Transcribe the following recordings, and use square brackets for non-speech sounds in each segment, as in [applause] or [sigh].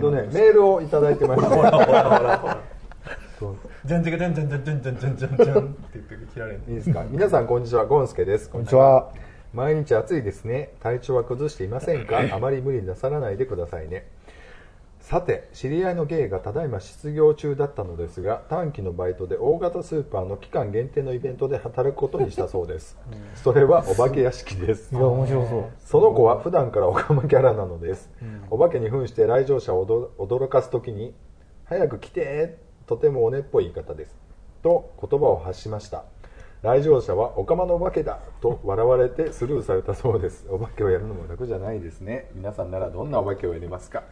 のね、メールをいただいてました。ほらほらほらほら。じゃんじゃじゃんじゃんじゃんじゃんじゃんじゃんじゃんって言って切られる。いいですか？皆さんこんにちは、ゴンスケです。こんにちは。毎日暑いですね。体調は崩していませんか？[laughs] あまり無理なさらないでくださいね。さて知り合いのゲイがただいま失業中だったのですが短期のバイトで大型スーパーの期間限定のイベントで働くことにしたそうです。それはお化け屋敷です。いや面白そう。その子は普段からオカマキャラなのです、お化けに扮して来場者を驚驚かす時に「早く来て」とてもおねっぽい言い方です。と言葉を発しました。来場者は「オカマのお化けだ」と笑われてスルーされたそうです。お化けをやるのも楽じゃないですね。皆さんならどんなお化けをやりますか、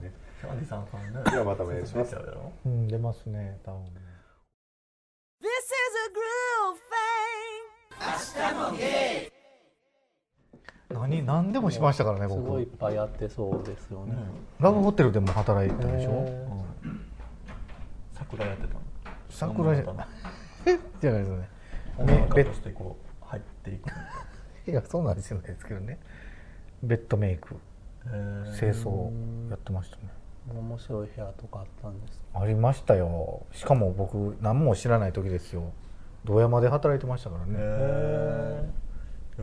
ね、キャンディさんさんね。ではまたお願いします。うん出ますね多分 This is a groove thing. 何何でもしましたからねすごいいっ僕ぱいやってそうですよね。ラブホテルでも働いてたでしょ？へ桜やってたの？桜じゃ女の。[laughs] じゃないですよね。子の女の子ベとしてこう入っていく。いないやそうなんですよないですけどね。ベッドメイク。清掃やってましたね面白い部屋とかあったんです。ありましたよ。しかも僕何も知らない時ですよ。堂山で働いてましたからね。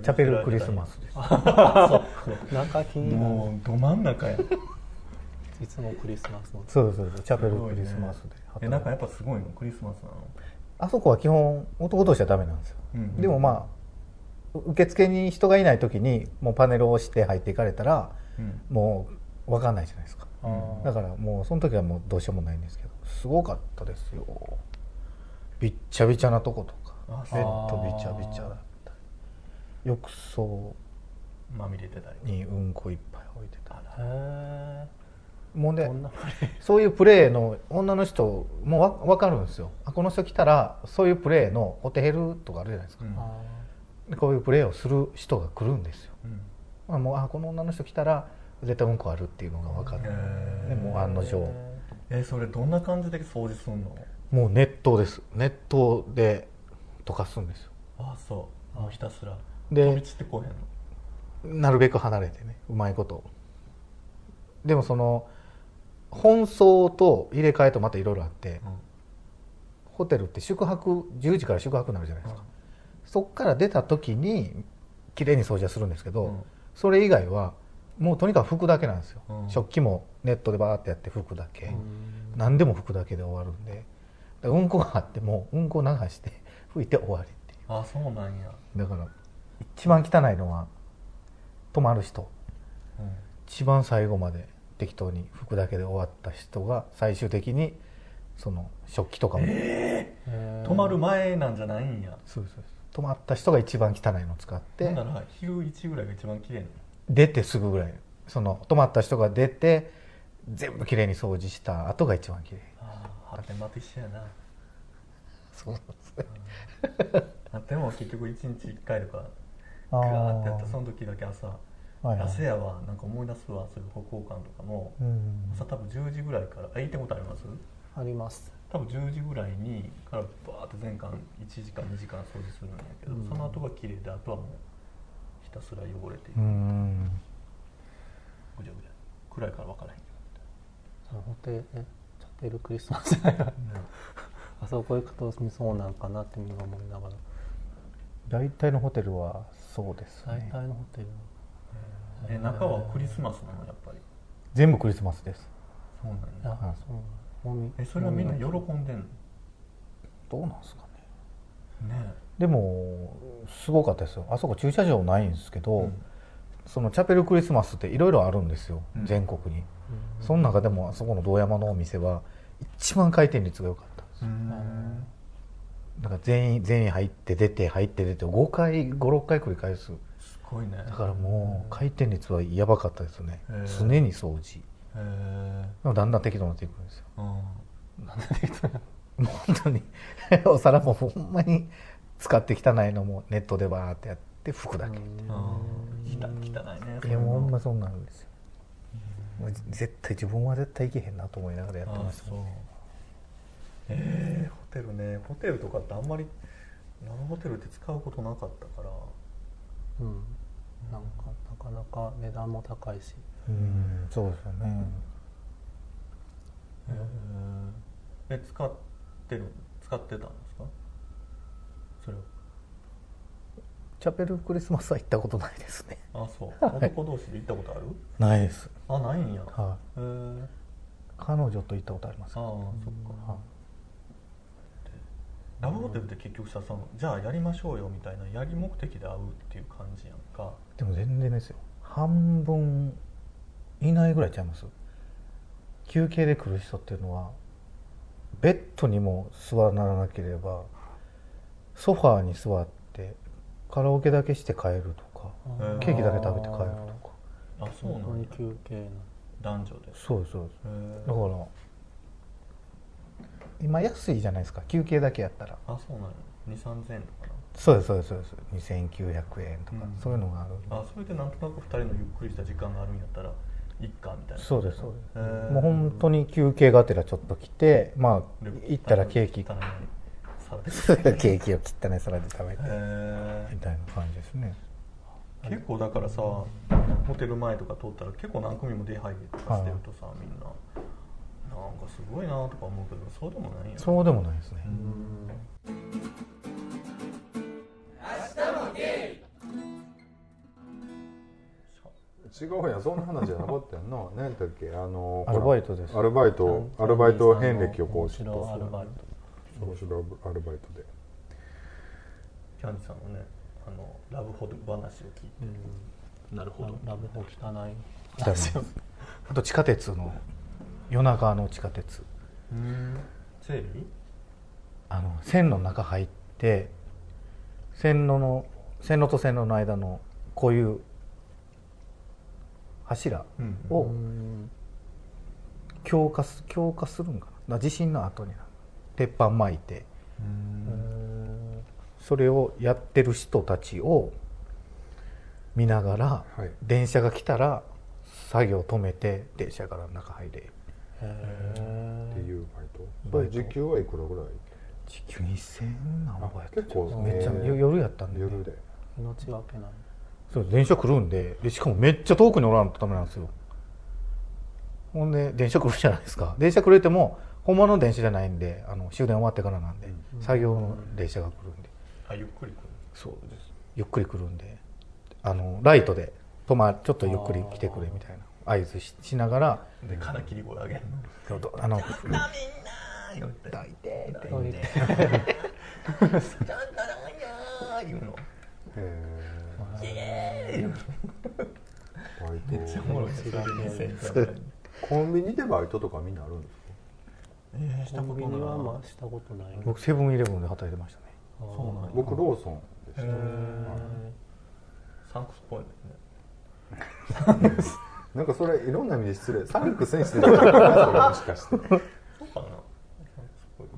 チャペルクリスマスです。中金もうど真ん中や。いつもクリスマスの。そうそうそうチャペルクリスマスでえなんかやっぱすごいの？クリスマスなの？あそこは基本男同士はダメなんですよ、うんでもまあ受付に人がいない時にもうパネルを押して入っていかれたらうん。もう分かんないじゃないですかだからもうその時はもうどうしようもないんですけど。すごかったですよ。びっちゃびちゃなとことか。あベッドびちゃびちゃだったり。浴槽まみれてたりにうんこいっぱい置いてたへえ。もうでどんなプレそういうプレーの女の人もわ分かるんですよ。あこの人来たらそういうプレーのお手ヘルとかあるじゃないですか、うん。こういうプレーをする人が来るんですよ、うん。まあ、もうあこの女の人来たら絶対うんこあるっていうのが分かる、でもう案の定。えそれどんな感じで掃除すんの？もう熱湯です。熱湯で溶かすんですよ。あそう。もうひたすら。で飛び散ってこうへんの？なるべく離れてねうまいこと。でもその本葬と入れ替えとまたいろいろあって、ホテルって宿泊10時から宿泊になるじゃないですか、そっから出た時にきれいに掃除はするんですけど、うん。それ以外はもうとにかく拭くだけなんですよ、うん。食器もネットでバーってやって拭くだけ、うん。何でも拭くだけで終わるんで。うんこがあってもうんこ流して [laughs] 拭いて終わりっていあそうなんや、うだから一番汚いのは泊まる人。うん。一番最後まで適当に拭くだけで終わった人が最終的にその食器とかも、へー。泊まる前なんじゃないんや。そうですそう。です泊まった人が一番汚いのを使って。ほんなら昼1ぐらいが一番綺麗なの出てすぐぐらい。その泊まった人が出て全部きれいに掃除した後が一番きれいああ発展場と一緒やな。そうなんですね。あでも結局1日1回とかガー。ってやってその時だけ朝。はいはい。朝やわ。なんか思い出すわ。そういう歩行館とかも。うん朝多分10時ぐらいから。あ行ったことあります？あります。多分10時ぐらいにからバーって全館1時間2時間掃除するんやけど、うん。その後が綺麗であとはもうひたすら汚れていく、う。んぐちゃぐちゃ暗いから分からへん。けそのホテルえチャペルクリスマスじゃないあそこ行くとそうなんかなって今思いながら。大体のホテルはそうです大ね体のホテル。どえ中はクリスマスなのやっぱり。全部クリスマスです。そうなんあや、はい。そうえそれはみんな喜もんでんの？どうなんですかね。ねでもすごかったですよ。あそこ駐車場ないんですけど、うん。そのチャペルクリスマスっていろいろあるんですよ、うん。全国に。みその中でもあそこの堂山のお店は一番回転率が良かったんですだから全員全員入って出て入って出て5回56回繰り返す。すごいね。だからもう回転率はやばかったですね。常に掃除。だんだん適当になっていくんですよ。うん。[laughs] もう本当に。[laughs] お皿もほんまに使って汚いのもネットでバーってやって拭くだけう。ん。汚いねいやも。うほんまそんなんですよ。もう絶対自分は絶対いけへんなと思いながらやってましたあそう。ねえー、ホテルねホテルとかってあんまりラブホテルって使うことなかったから。うん。なんかなかなか値段も高いし。うんそうですよね。え使ってる使ってたんですかそれをチャペルクリスマスは行ったことないですね。あそう。男同士で行ったことある？ないです。あないんや。はへえい彼女と行ったことあります。ああそっか。はラブホテルって結局さそのじゃあやりましょうよみたいなやり目的で会うっていう感じやんか。いでも全然ですよ。半分いないぐらいちゃいます。休憩で来る人っていうのはベッドにも座らなければソファーに座ってカラオケだけして帰るとかケーキだけ食べて帰るとか。あそうなんや休憩な男女で。そうですそう。ですだから今安いじゃないですか。休憩だけやったら。あそうなんや。2 3 0 0円とかそうですそうですそうです。2900円とか、うん。そういうのがあるなあそれでなんとなく2人のゆっくりした時間があるんやったらいっかみたいな。そうですそうですもう本当に休憩がてらちょっと来てまあで行ったらケーキ [laughs] ケーキを切ったね皿で食べて。へみたいな感じですね。え結構だからさホテル前とか通ったら結構何組も出入りとかしてるとさみんな。なんかすごいなとか思うけどそうでもないんやそうでもないですね。違うやんそんな話じゃなかったやんな [laughs] 何やっけあのアルバイトです。アルバイトアルバイト遍歴をこう知った面白アルバイト面白いアルバイトで。キャンディさんのねあのラブホテル話を聞いて、なるほど。ラブホ汚い。汚い。あと地下鉄の夜中の地下鉄。うん。整理？あの線路の中入って線路の線路と線路の間のこういう柱うん。をうん。強化す強化するんかな。地震の後にな鉄板巻いて。それをやってる人たちを見ながら、はい。電車が来たら作業止めて電車から中入れ。っていうバイト。バイト。時給はいくらぐらい？時給2000何ぼやった結構めっちゃ夜やったんで、ね、夜で。命がけないそう電車来るんででしかもめっちゃ遠くにおらんとダメなんですよ。ほんで電車来るじゃないですか。電車来れても本物の電車じゃないんであの終電終わってからなんで、作業の電車が来るんで。あゆっくり来るそうです。ゆっくり来るんであのライトで止まちょっとゆっくり来てくれみたいな合図ししながらで金切り声あげるあの「[laughs] みんな!」言って「抱いてって言って。[laughs] ちゃんとなんや!」言うの。へー。バイめっちゃおもろいねそれで2000そう。円コンビニでバイトとかみんなあるんですか？えーしたことないニはまあしたことない。僕セブンイレブンで働いてましたね。そうなんや。僕ローソンでした。へー。サンクスっぽいですね。[laughs] なんかそれいろんな意味で失礼。サンクスに失礼だったかなそれもしかして。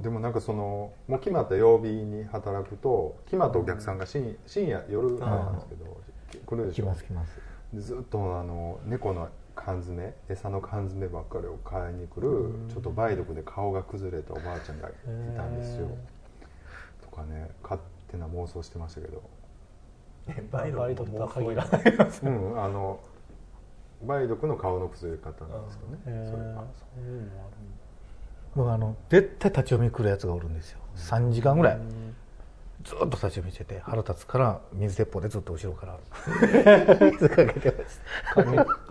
でもなんかそのもう決まった曜日に働くと決まったお客さんが深深夜夜なんですけど来るでし来ょます来ます。でずっとあの猫の缶詰餌の缶詰ばっかりを買いに来るちょっと梅毒で顔が崩れたおばあちゃんがいたんですよ。とかね勝手な妄想してましたけど。えバイバイトももうトとは限らない [laughs] うん [laughs] あの梅毒の顔の崩れ方なんですよね。へー。それがそういうのあ僕あの絶対立ち読み来るやつがおるんですよ。3時間ぐらいずっと立ち読みしてて腹立つから水鉄砲でずっと後ろから。水かけてます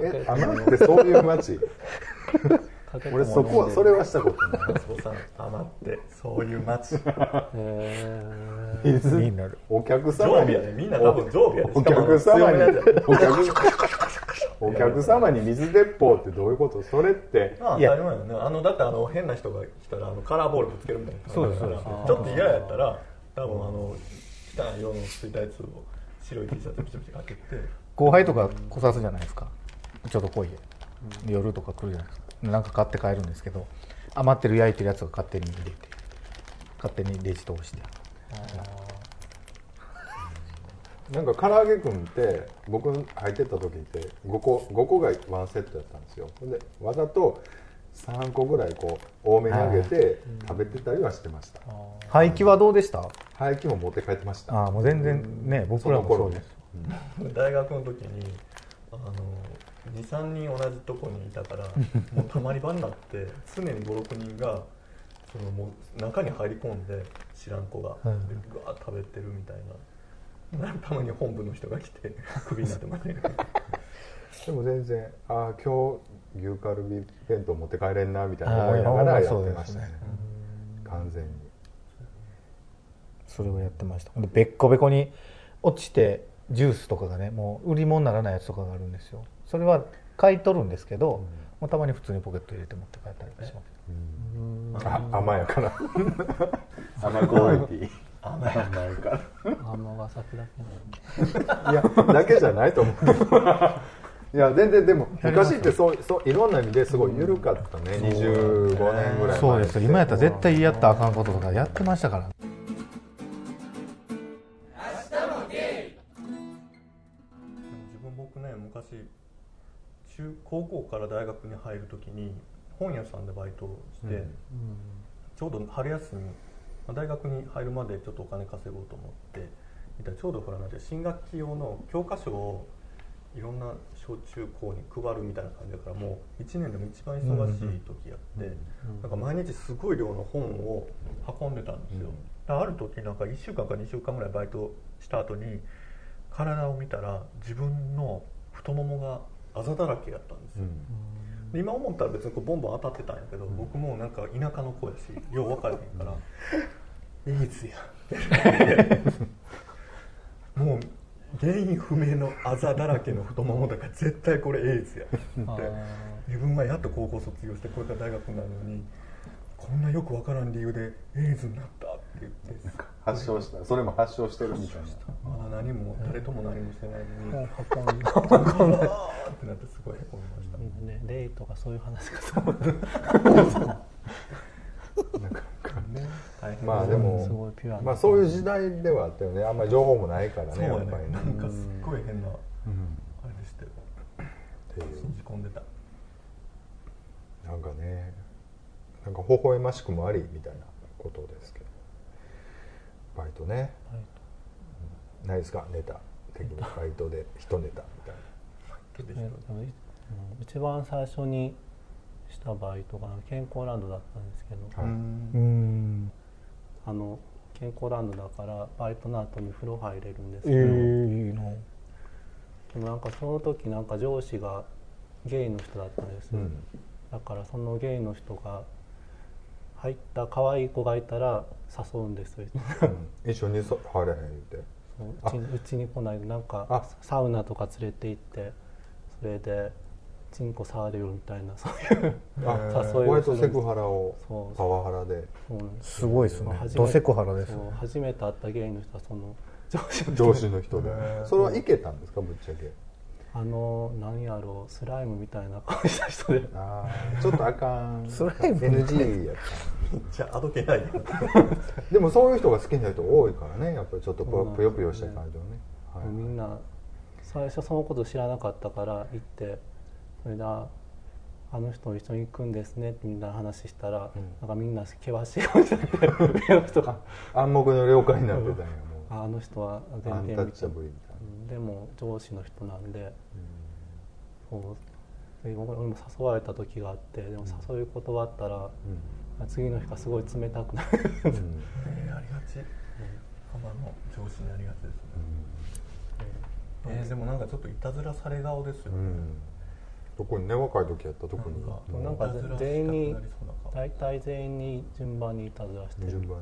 えあなってそういう街？俺そこはそれはしたことない。さん余ってそういう街。へ水になるお客常様に。みんな多分常備やねお客様に。お客お客様に水鉄砲ってどういうこと？それって。まあ当いやたり前よね。あのだってあの変な人が来たらあのカラーボールぶつけるみたいなそうですそうです。ちょっと嫌やったら多分あの汚い色のついたやつを白い T シャツピチピチかけて。後輩とか来さすじゃないですか。ちょっと来いで。夜とか来るじゃないですか。なんか買って帰るんですけど余ってる焼いてるやつを勝手に入れて勝手にレジ通して。なんか唐揚げくんって僕入ってった時って5個 ,5 個がワンセットやったんですよ。ほんでわざと3個ぐらいこう多めにあげて食べてたりはしてました。廃棄はどうでした？廃棄も持って帰ってました。ああもう全然ね僕らもそうです。[laughs] 大学の時にあの23人同じとこにいたから [laughs] もうたまり場になって常に56人がそのもう中に入り込んで知らん子がうんでぐわー食べてるみたいな。[laughs] たまに本部の人が来てクビになってましたね。でも全然ああ今日牛カルビ弁当持って帰れんなみたいな思いながらやってましたね。完全に。それをやってました。ほんでべっこべこに落ちてジュースとかがねもう売り物にならないやつとかがあるんですよ。それは買い取るんですけど、もうたまに普通にポケット入れて持って帰ったりします。あ甘やかな。[laughs] 甘クオリティ。甘い甘いか尼崎だけいやだけじゃないと思ういや全然でも昔ってそうそういろんな意味ですごい緩かったね。25年ぐらいそうですよ。今やったら絶対やったらあかんこととかやってましたから。自分僕ね昔中高校から大学に入る時に本屋さんでバイトをして、うん。ちょうど春休みまあ大学に入るまでちょっとお金稼ごうと思っていたらちょうどほらなんて新学期用の教科書をいろんな小中高に配るみたいな感じだからもう1年でも一番忙しい時やって、なんか毎日すごい量の本を運んでたんですよ、ある時なんか1週間か2週間ぐらいバイトした後に体を見たら自分の太ももがあざだらけやったんですよ、で今思ったら別にこうボンボン当たってたんやけど、僕もなんか田舎の子やしよう分からへんから「エイズや」[laughs] もう原因不明のあざだらけの太ももだから絶対これエイズや。[laughs] って自分はやっと高校卒業してこれから大学になるのにこんなよく分からん理由でエイズになったって言って。発症した。それも発症してるみたいな。まだ何も誰とも何もしてないのに。本運んでこんなーってなってすごいへこみましたねレイとかそういう話かと思って [laughs] 大変まあでもまあそういう時代ではあったよね。あんまり情報もないからそうやね。ねやっぱりね。なんかすっごい変なあうん。れでしたよ。っていう。信じ込んでた。なんかねなんか微笑ましくもありみたいなことですけど。バイトね。ないですか？ネタ。的に。バイトで一ネタみたいでえでもいうん一番最初にしたバイトが健康ランドだったんですけど、な、はい。うんあの健康ランドだからバイトの後に風呂入れるんですえけど、ー、いいのでもなんかその時なんか上司がゲイの人だったんですよ、うん。だからそのゲイの人が入った可愛い子がいたら誘うんですよ。うん。一緒にそ入れへん言うて？そううちにうちに来ないでなんかあ。サウナとか連れて行ってそれでチンコ触れるみたいな。そういう。あ誘いをするホワイトセクハラをパワハラで。すすごいですね。ドセクハラです初めて会ったゲイの人はその上司の人上司の人で。それはいけたんですか？ぶっちゃけ。あの何やろう。スライムみたいな顔した人で。ああちょっとあかん。それ NG やっじゃああどけないよ。た [laughs] でもそういう人が好きな人多いからね。やっぱりちょっとぷよぷよした感じのね。はい。みんな最初そのこと知らなかったから行ってそれでああの人と一緒に行くんですねってみんな話したら、うん。なんかみんな険しい顔してて上の人が暗黙の了解になってたんやもああの人はう全然アンタッチャブルみたでも上司の人なんでそうで俺も誘われた時があってでも誘い断ったら、次の日からすごい冷たくなる。うん。う [laughs] んえーありがち。浜の上司にありがちですね。えーでもなんかちょっといたずらされ顔ですよね、うん特にね若い時やったら特に。なんか全員に大体全員に順番にいたずらしてる。順番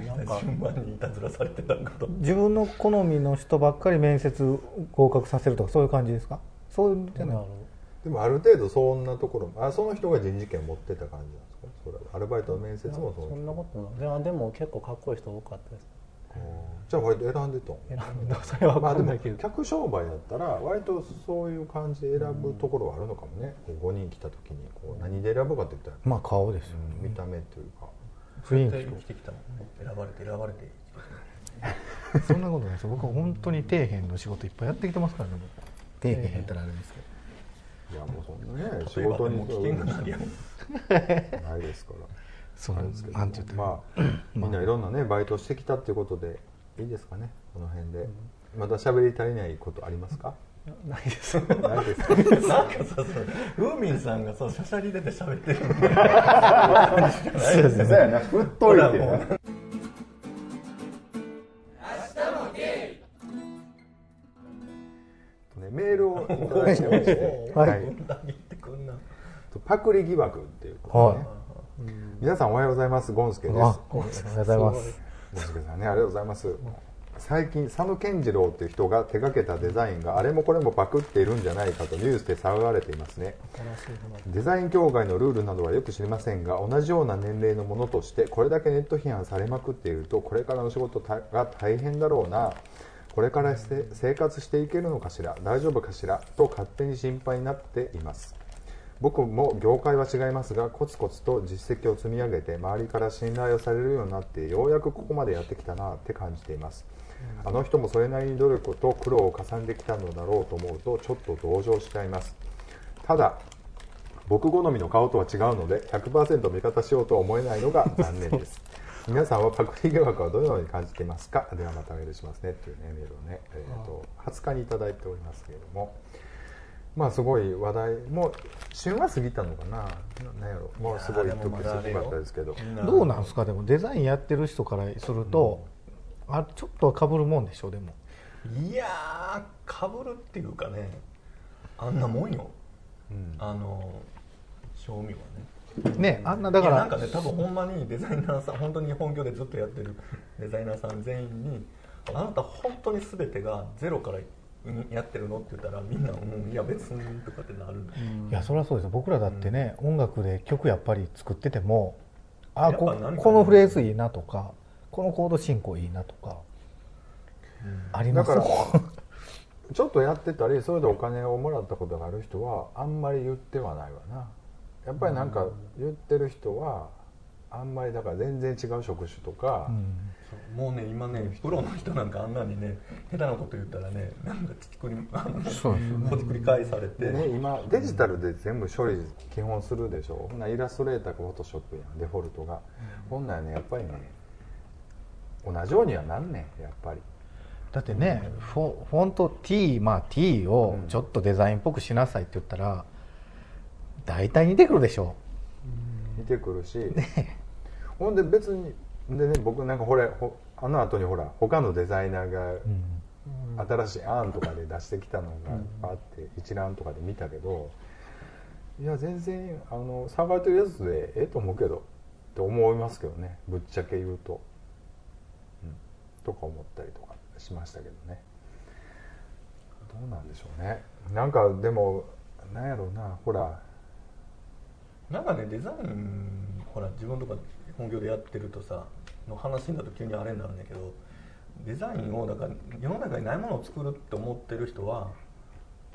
になんか順番にいたずらされてたんかと。自分の好みの人ばっかり面接合格させるとかそういう感じですか？そうい？うんじゃないでもある程度そんなところあその人が人事権持ってた感じなんですか？それは。アルバイトの面接もそううそんなことない。でもでも結構かっこいい人多かったですじゃあ割と選んでたん選んだそれは分まあでもかんないけど、客商売だったら割とそういう感じで選ぶところはあるのかもね、こう5人来た時にこう何で選ぶかって言ったら、まあ顔ですようん見た目というか。雰囲生きてきたもんね選ばれて選ばれて気そんなことないですよ。僕は本当に底辺の仕事いっぱいやってきてますからね僕。底辺やったらあれですけど。いやもうそんなね仕事にもう危険がない。や [laughs] んないですから。そのあれですけどなんて言ったらまあみんないろんなねバイトしてきたっていうことでいいですかねこの辺で、まだ喋り足りないことありますか？ないです。ないです。かなんかさそのフーミンさんがさしゃしゃり出て喋ってるみたいな。そうですそうやな振っといて。ほらもう。ねメールをいただいてまして、はい。パクリ疑惑っていうことでね、皆さんおはようございますゴンスケです。あおはようございますさんねありがとうございます。最近佐野健次郎っていう人が手掛けたデザインがあれもこれもパクっているんじゃないかとニュースで騒がれていますね。デザイン協会のルールなどはよく知りませんが同じような年齢のものとしてこれだけネット批判されまくっているとこれからの仕事が大変だろうな。これからして生活していけるのかしら大丈夫かしらと勝手に心配になっています僕も業界は違いますがコツコツと実績を積み上げて周りから信頼をされるようになってようやくここまでやってきたなって感じています。あの人もそれなりに努力と苦労を重ねてきたのだろうと思うとちょっと同情しちゃいます。ただ僕好みの顔とは違うので100%味方しようとは思えないのが残念です。[laughs] 皆さんはパクリ疑惑はどのように感じていますか？ではまたメールしますね。っていうねメールをね、えー、と20日にいただいておりますけれどもまあすごい話題もう旬は過ぎたのかな。なんやろ。もうすごい時すごかったですけど。どうなんですか？でもデザインやってる人からすると、あちょっとはかぶるもんでしょ？でも。いやーかぶるっていうかねあんなもんよ、うん。あの賞味はね。ねあんなだからなんかね多分ほんまにデザイナーさん本当に本業でずっとやってるデザイナーさん全員にあなた本当に全てがゼロからやってるの？って言ったらみんな「うんいや別に」とかってなる、いやそれはそうですよ。僕らだってね、音楽で曲やっぱり作っててもあここのフレーズいいなとかこのコード進行いいなとか、あります？だからちょっとやってたりそれでお金をもらったことがある人はあんまり言ってはないわな。やっぱりなんか言ってる人はあんまりだから全然違う職種とか、うん。もうね今ねプロの人なんかあんなにね下手なこと言ったらねなんかちくりあのそうですよね。ほじくり返されて、でね今デジタルで全部処理基本するでしょ。ほん。ならイラストレーターかフォトショップやんデフォルトが、ほんならねやっぱりね同じようにはなんねんやっぱり。だってねフォフォント T まあ T をちょっとデザインっぽくしなさいって言ったら大体似てくるでしょ。似てくるし、ほんで別にでね僕なんかほれほあの後にほら他のデザイナーがうん。新しい案とかで出してきたのがあって一覧とかで見たけどいや全然あの下がってるやつでええと思うけどって思いますけどねぶっちゃけ言うと、うん、とか思ったりとかしましたけどね。どうなんでしょうね。なんかでもなんやろうなほら。なんかねデザインほら自分とか本業でやってるとさの話になると急にあれになるんだけどデザインをだから世の中にないものを作るって思ってる人は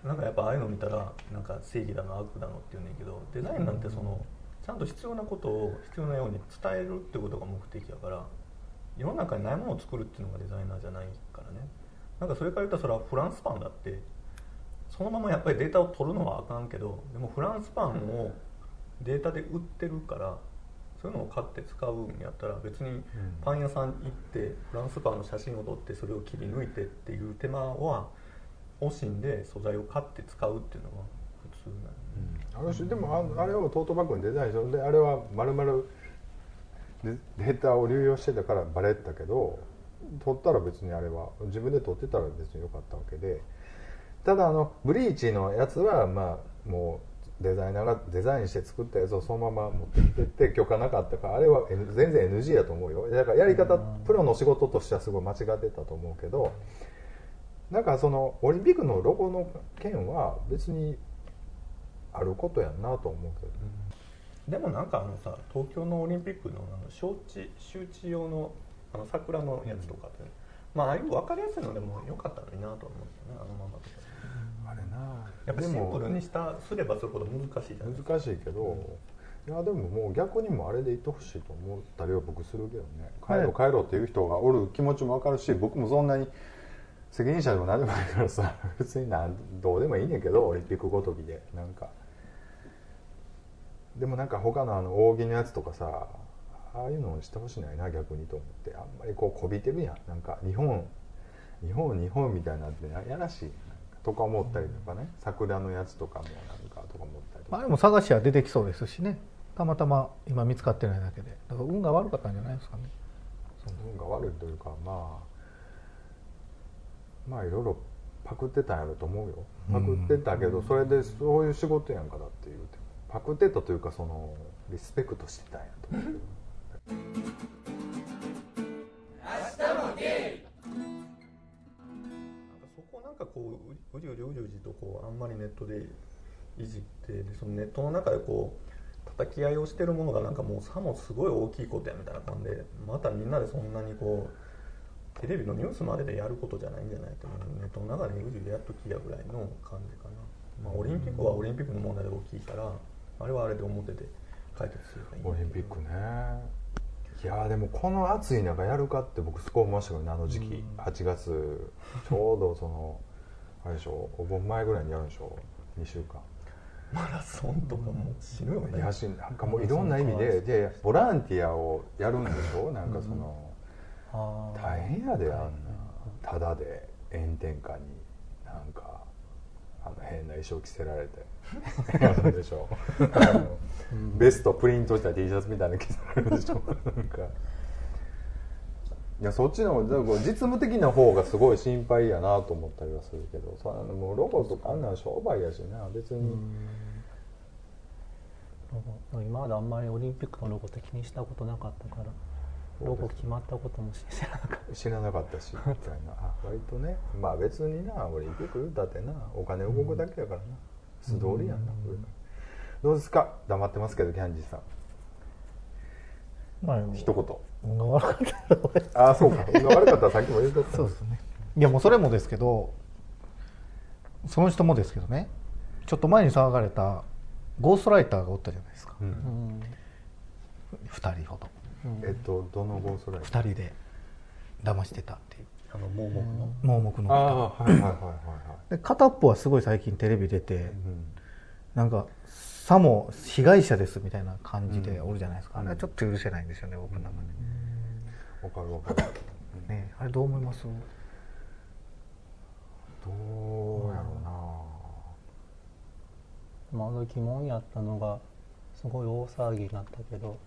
なんかやっぱああいうの見たらなんか正義だの悪だのって言うねんけどデザインなんてそのちゃんと必要なことを必要なように伝えるってことが目的やから世の中にないものを作るっていうのがデザイナーじゃないからね。なんかそれから言ったらそれはフランスパンだってそのままやっぱりデータを取るのはあかんけどでもフランスパンをデータで売ってるからそういうのを買って使うんやったら別にパン屋さん行ってフランスパンの写真を撮ってそれを切り抜いてっていう手間は惜しんで素材を買って使うっていうのは普通なのねある種でもああれをトートバッグにデザインしてであれはまるまるデデータを流用してたからバレたけど取ったら別にあれは自分で取ってたら別に良かったわけで。ただあのブリーチのやつはまあもうデザイナーがデザインして作ったやつをそのまま持ってきてって許可なかったからあれは全然 NG やと思うよ。だからやり方プロの仕事としてはすごい間違ってたと思うけどなんかそのオリンピックのロゴの件は別にあることやんなと思うけど。ねでもなんかあのさ東京のオリンピックのあの招致周知用のあの桜のやつとかって、まあああいう分かりやすいのでもよかったのになとは思うんですよねあのままとかあれな。やっぱシンプルにしたすればするほど難しいじゃない難しいけど、いやでももう逆にもあれでいてほしいと思ったりは僕するけどね。帰ろう帰ろうっていう人がおる気持ちも分かるし僕もそんなに責任者でも何でもないからさ [laughs] 別になんどうでもいいねんけど [laughs] オリンピックごときで。なんか。でもなんか他のあの扇のやつとかさああいうのをしてほしないな逆にと思って。あんまりこうこびてるやん。なんか日本日本日本みたいになってやらしい。なとか思ったりとかね。桜のやつとかもなんかとか思ったりとか。まあでも探しは出てきそうですしね。たまたま今見つかってないだけで。だから運が悪かったんじゃないですかね。運が悪いというかまあまあいろいろパクってたんやろと思うよ。パクってたけどそれでそういう仕事やんかだって言うて。パクってたというかそのリスペクトしてたんやと思う。よなんかそこをなんかこううじうじうじうじとこうあんまりネットでいじってでそのネットの中でこう叩き合いをしてるものがなんかもうさもすごい大きいことやみたいな感じでまたみんなでそんなにこうテレビのニュースまででやることじゃないんじゃないってもうネットの中でうじうじやっときやぐらいの感じかな、まあ、オリンピックはオリンピックの問題で大きいからあれはあれで表で解決すればいいんだオリンピックねいやーでもこの暑い中やるかって僕すごい思いましたけどねあの時期、8月ちょうどそのあれでしょ？お盆前ぐらいにやるんでしょ？2週間。マラソンとかもう死ぬよね。いやしなんかもういろんな意味ででいやボランティアをやるんでしょ？なんかその、あー。大変やであんな。ただで炎天下にあの変な衣装着せられて。[laughs] でしょベストプリントした T シャツみたいなの着せられるでしょなんか。いやそっちの実務的な方がすごい心配やなと思ったりはするけどそあのもうロゴとかあんなの商売やしな別に、今まであんまりオリンピックのロゴって気にしたことなかったからロゴ決まったことも知らなかっ知らなかったしみたいな。あ割とねまあ別になオリンピック言うたってな。お金動くだけやからな。素通りやんな、これどうですか？黙ってますけどキャンディーさん。まあ一言。運が悪かったら俺ああそうか。運が悪かったらさっきも言うとったそうですね。いやもうそれもですけどその人もですけどね。ちょっと前に騒がれたゴーストライターがおったじゃないですか。うん。た、うん2人ほどえっとどのゴーストライ2ター人で騙してたっていう。あの盲目の？盲目の。ああはいはいはいはいはで片っぽはすごい最近テレビ出てい、うん。なんかさも被害者ですみたいな感じでおるじゃないですか、うん。あれはちょっと許せないんですよね僕の中で、わかるわかる。ねあれどう思います？どうやろうな。まあ、あの疑問やったのがすごい大騒ぎになったけど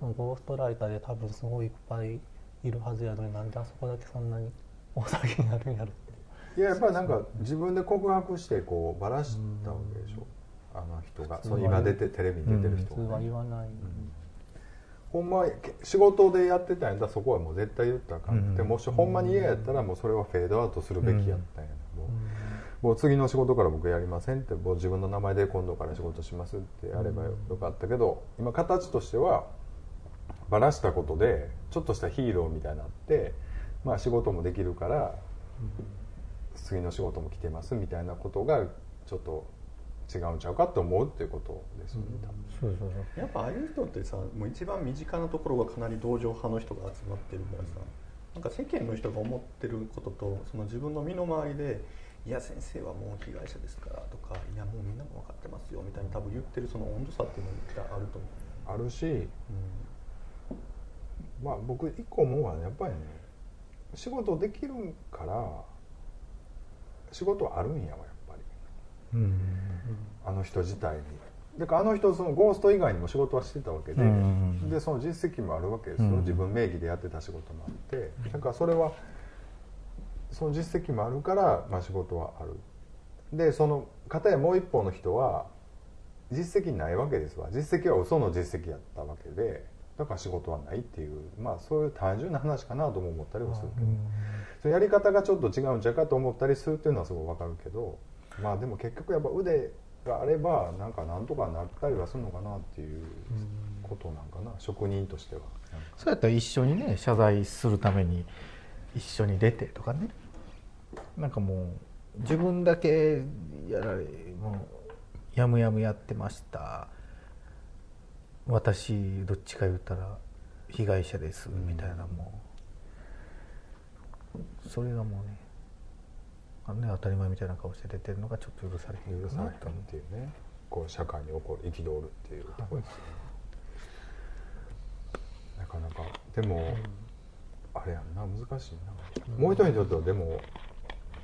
ゴーストライターで多分すごいいっぱいいるはずやのになんであそこだけそんなに大騒ぎになるんやろって。いややっぱりなんか自分で告白してこうバラしたわけでしょ。あの人が。そう今出てテレビに出てる普通人がね。は言わない、ほんまは仕事でやってたんやったらそこはもう絶対言ったらあかん。くて、うん。もしほんまに嫌やったらもうそれはフェードアウトするべきやったんや、も。うもう次の仕事から僕やりませんってもう自分の名前で今度から仕事しますってやればよよかったけど今形としてはバラしたことでちょっとしたヒーローみたいになって、まあ、仕事もできるから次の仕事も来てますみたいなことがちょっと違うんちゃうかって思うっていうことですよね多分。そうそうそう。やっぱああいう人ってさもう一番身近なところがかなり同情派の人が集まってるからさなんか世間の人が思ってることとその自分の身の回りで「いや先生はもう被害者ですから」とか「いやもうみんなも分かってますよ」みたいに多分言ってるその温度差っていうのがあると思う、あるし、まあ僕一個思うのはねやっぱりね仕事できるから仕事はあるんやわやっぱり。うん。あの人自体に。だからあの人そのゴースト以外にも仕事はしてたわけで、うん。でその実績もあるわけですよ、うん。自分名義でやってた仕事もあってだからそれはその実績もあるから、まあ、仕事はある。でその片やもう一方の人は実績ないわけですわ。実績は嘘の実績やったわけでだから仕事はないっていうまあそういう単純な話かなとも思ったりはするけど、そのやり方がちょっと違うんちゃうかと思ったりするっていうのはすごいわかるけどまあでも結局やっぱ腕があればなんかなんとかなったりはするのかなっていうことなんかな。職人としては。そうやったら一緒にね謝罪するために一緒に出てとかね。なんかもう自分だけやられもうやむやむやってました私どっちか言ったら被害者ですみたいなもうそれがもうねあのね当たり前みたいな顔して出てるのがちょっと許されへん許されたっていうね。こう社会に起こる憤るっていうところですよね。なかなか。でも、あれやんな難しいな。もう一人にとってはでも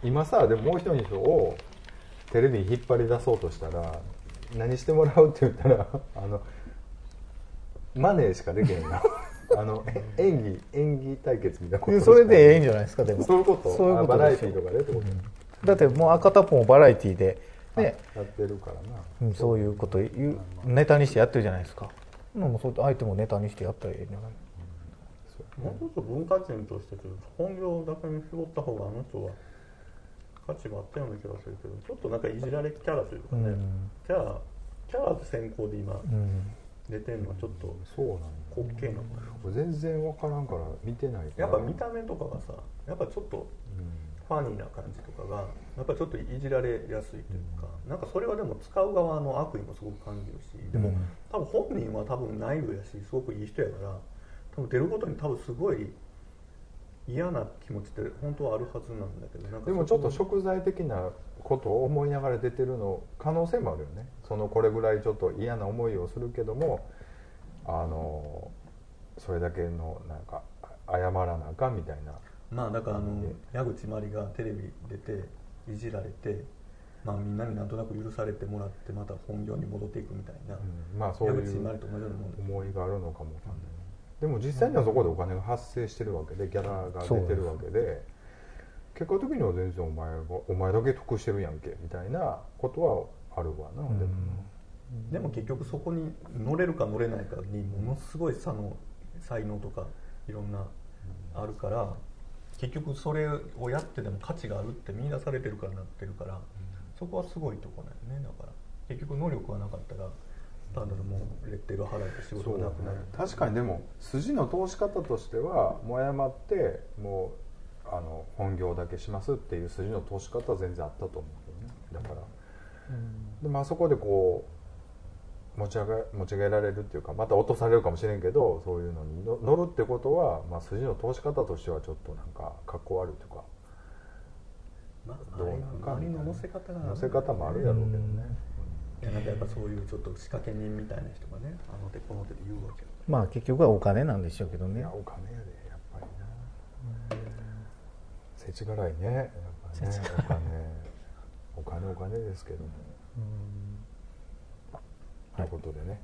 今さでももう一人の人をテレビに引っ張り出そうとしたら何してもらうって言ったらあのマネーしかできへんな。[laughs] あのえ演技演技対決みたいなことそれでええんじゃないですかでも。そういうこと？そういうことあバラエティーとかでってこと、だってもう赤タッポもバラエティーでね。やってるからな。うんそういうこと言うネタにしてやってるじゃないですか。もうそう相手もネタにしてやったらいいんじゃない？もうちょっと文化人としてちょっと本業だけに絞った方があの人は価値があったような気がするけどちょっとなんかいじられキャラというかね、うん。キャラキャラ先行で今。うん出てるのはちょっとそうなん滑稽な全然分からんから見てないから。やっぱ見た目とかがさやっぱちょっとうん。ファニーな感じとかがやっぱちょっといじられやすいというか、なんかそれはでも使う側の悪意もすごく感じるしでも、うん多分本人は多分内部やしすごくいい人やから多分出ることに多分すごい嫌な気持ちって本当はあるはずなんだけどでもちょっと食材的なことを思いながら出てるの可能性もあるよね。そのこれぐらいちょっと嫌な思いをするけどもあのそれだけのなんかあ謝らなあかんみたいな。まあだからあの矢口真理がテレビ出ていじられて、まあ、みんなになんとなく許されてもらってまた本業に戻っていくみたいな、うん。まあそういう思いがあるのかもわかんないでも実際にはそこでお金が発生してるわけでギャラが出てるわけで結果的には全然お前がお前だけ得してるやんけみたいなことはあるわな、でも。でも結局そこに乗れるか乗れないかにものすごい差の才能とかいろんなあるから結局それをやってでも価値があるって見出されてるからなってるからそこはすごいとこなんよねだから。結局能力がなかったら単なるもうレッテル払えて仕事がなくなる。確かにでも筋の通し方としてはもう謝ってもうあの本業だけしますっていう筋の通し方は全然あったと思うけどね。だから、でまあそこでこう持ち上げ持ち上げられるっていうかまた落とされるかもしれんけどそういうのに。の乗るってことは、まあ、筋の通し方としてはちょっとなんかかっこ悪いというか。まあどうなんか周りの乗せ方乗せ方もあるやろうけどね、いやなんかやっぱそういうちょっと仕掛け人みたいな人がねあの手この手で言うわけよ。まあ結局はお金なんでしょうけどね。いやお金やでやっぱりな。世知辛いねやっぱね。お金お金お金ですけども。ということでね、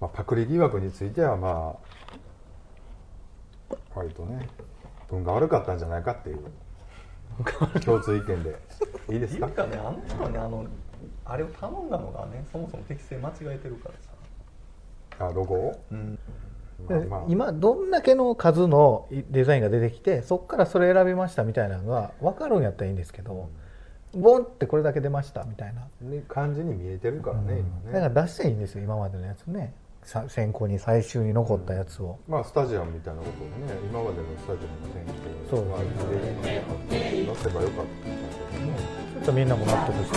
まあ、パクリ疑惑についてはまあ割とね運が悪かったんじゃないかっていう。共通意見で。いいですか？いうかねあの人はねあのあれを頼んだのがねそもそも適正間違えてるからさ。あロゴ？を、うん。まあまあ。今どんだけの数のデザインが出てきてそこからそれ選びましたみたいなのが分かるんやったらいいんですけど、ボンってこれだけ出ましたみたいな、ね感じに見えてるからね、今ね。だから出していいんですよ今までのやつね。さ先行に最終に残ったやつを、まあスタジアムみたいなことをね今までのスタジアムの選挙そう。は全員出せばよかった。ん。だけどねとみんなも納得して。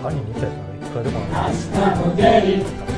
他に似たやつがい。くらでもある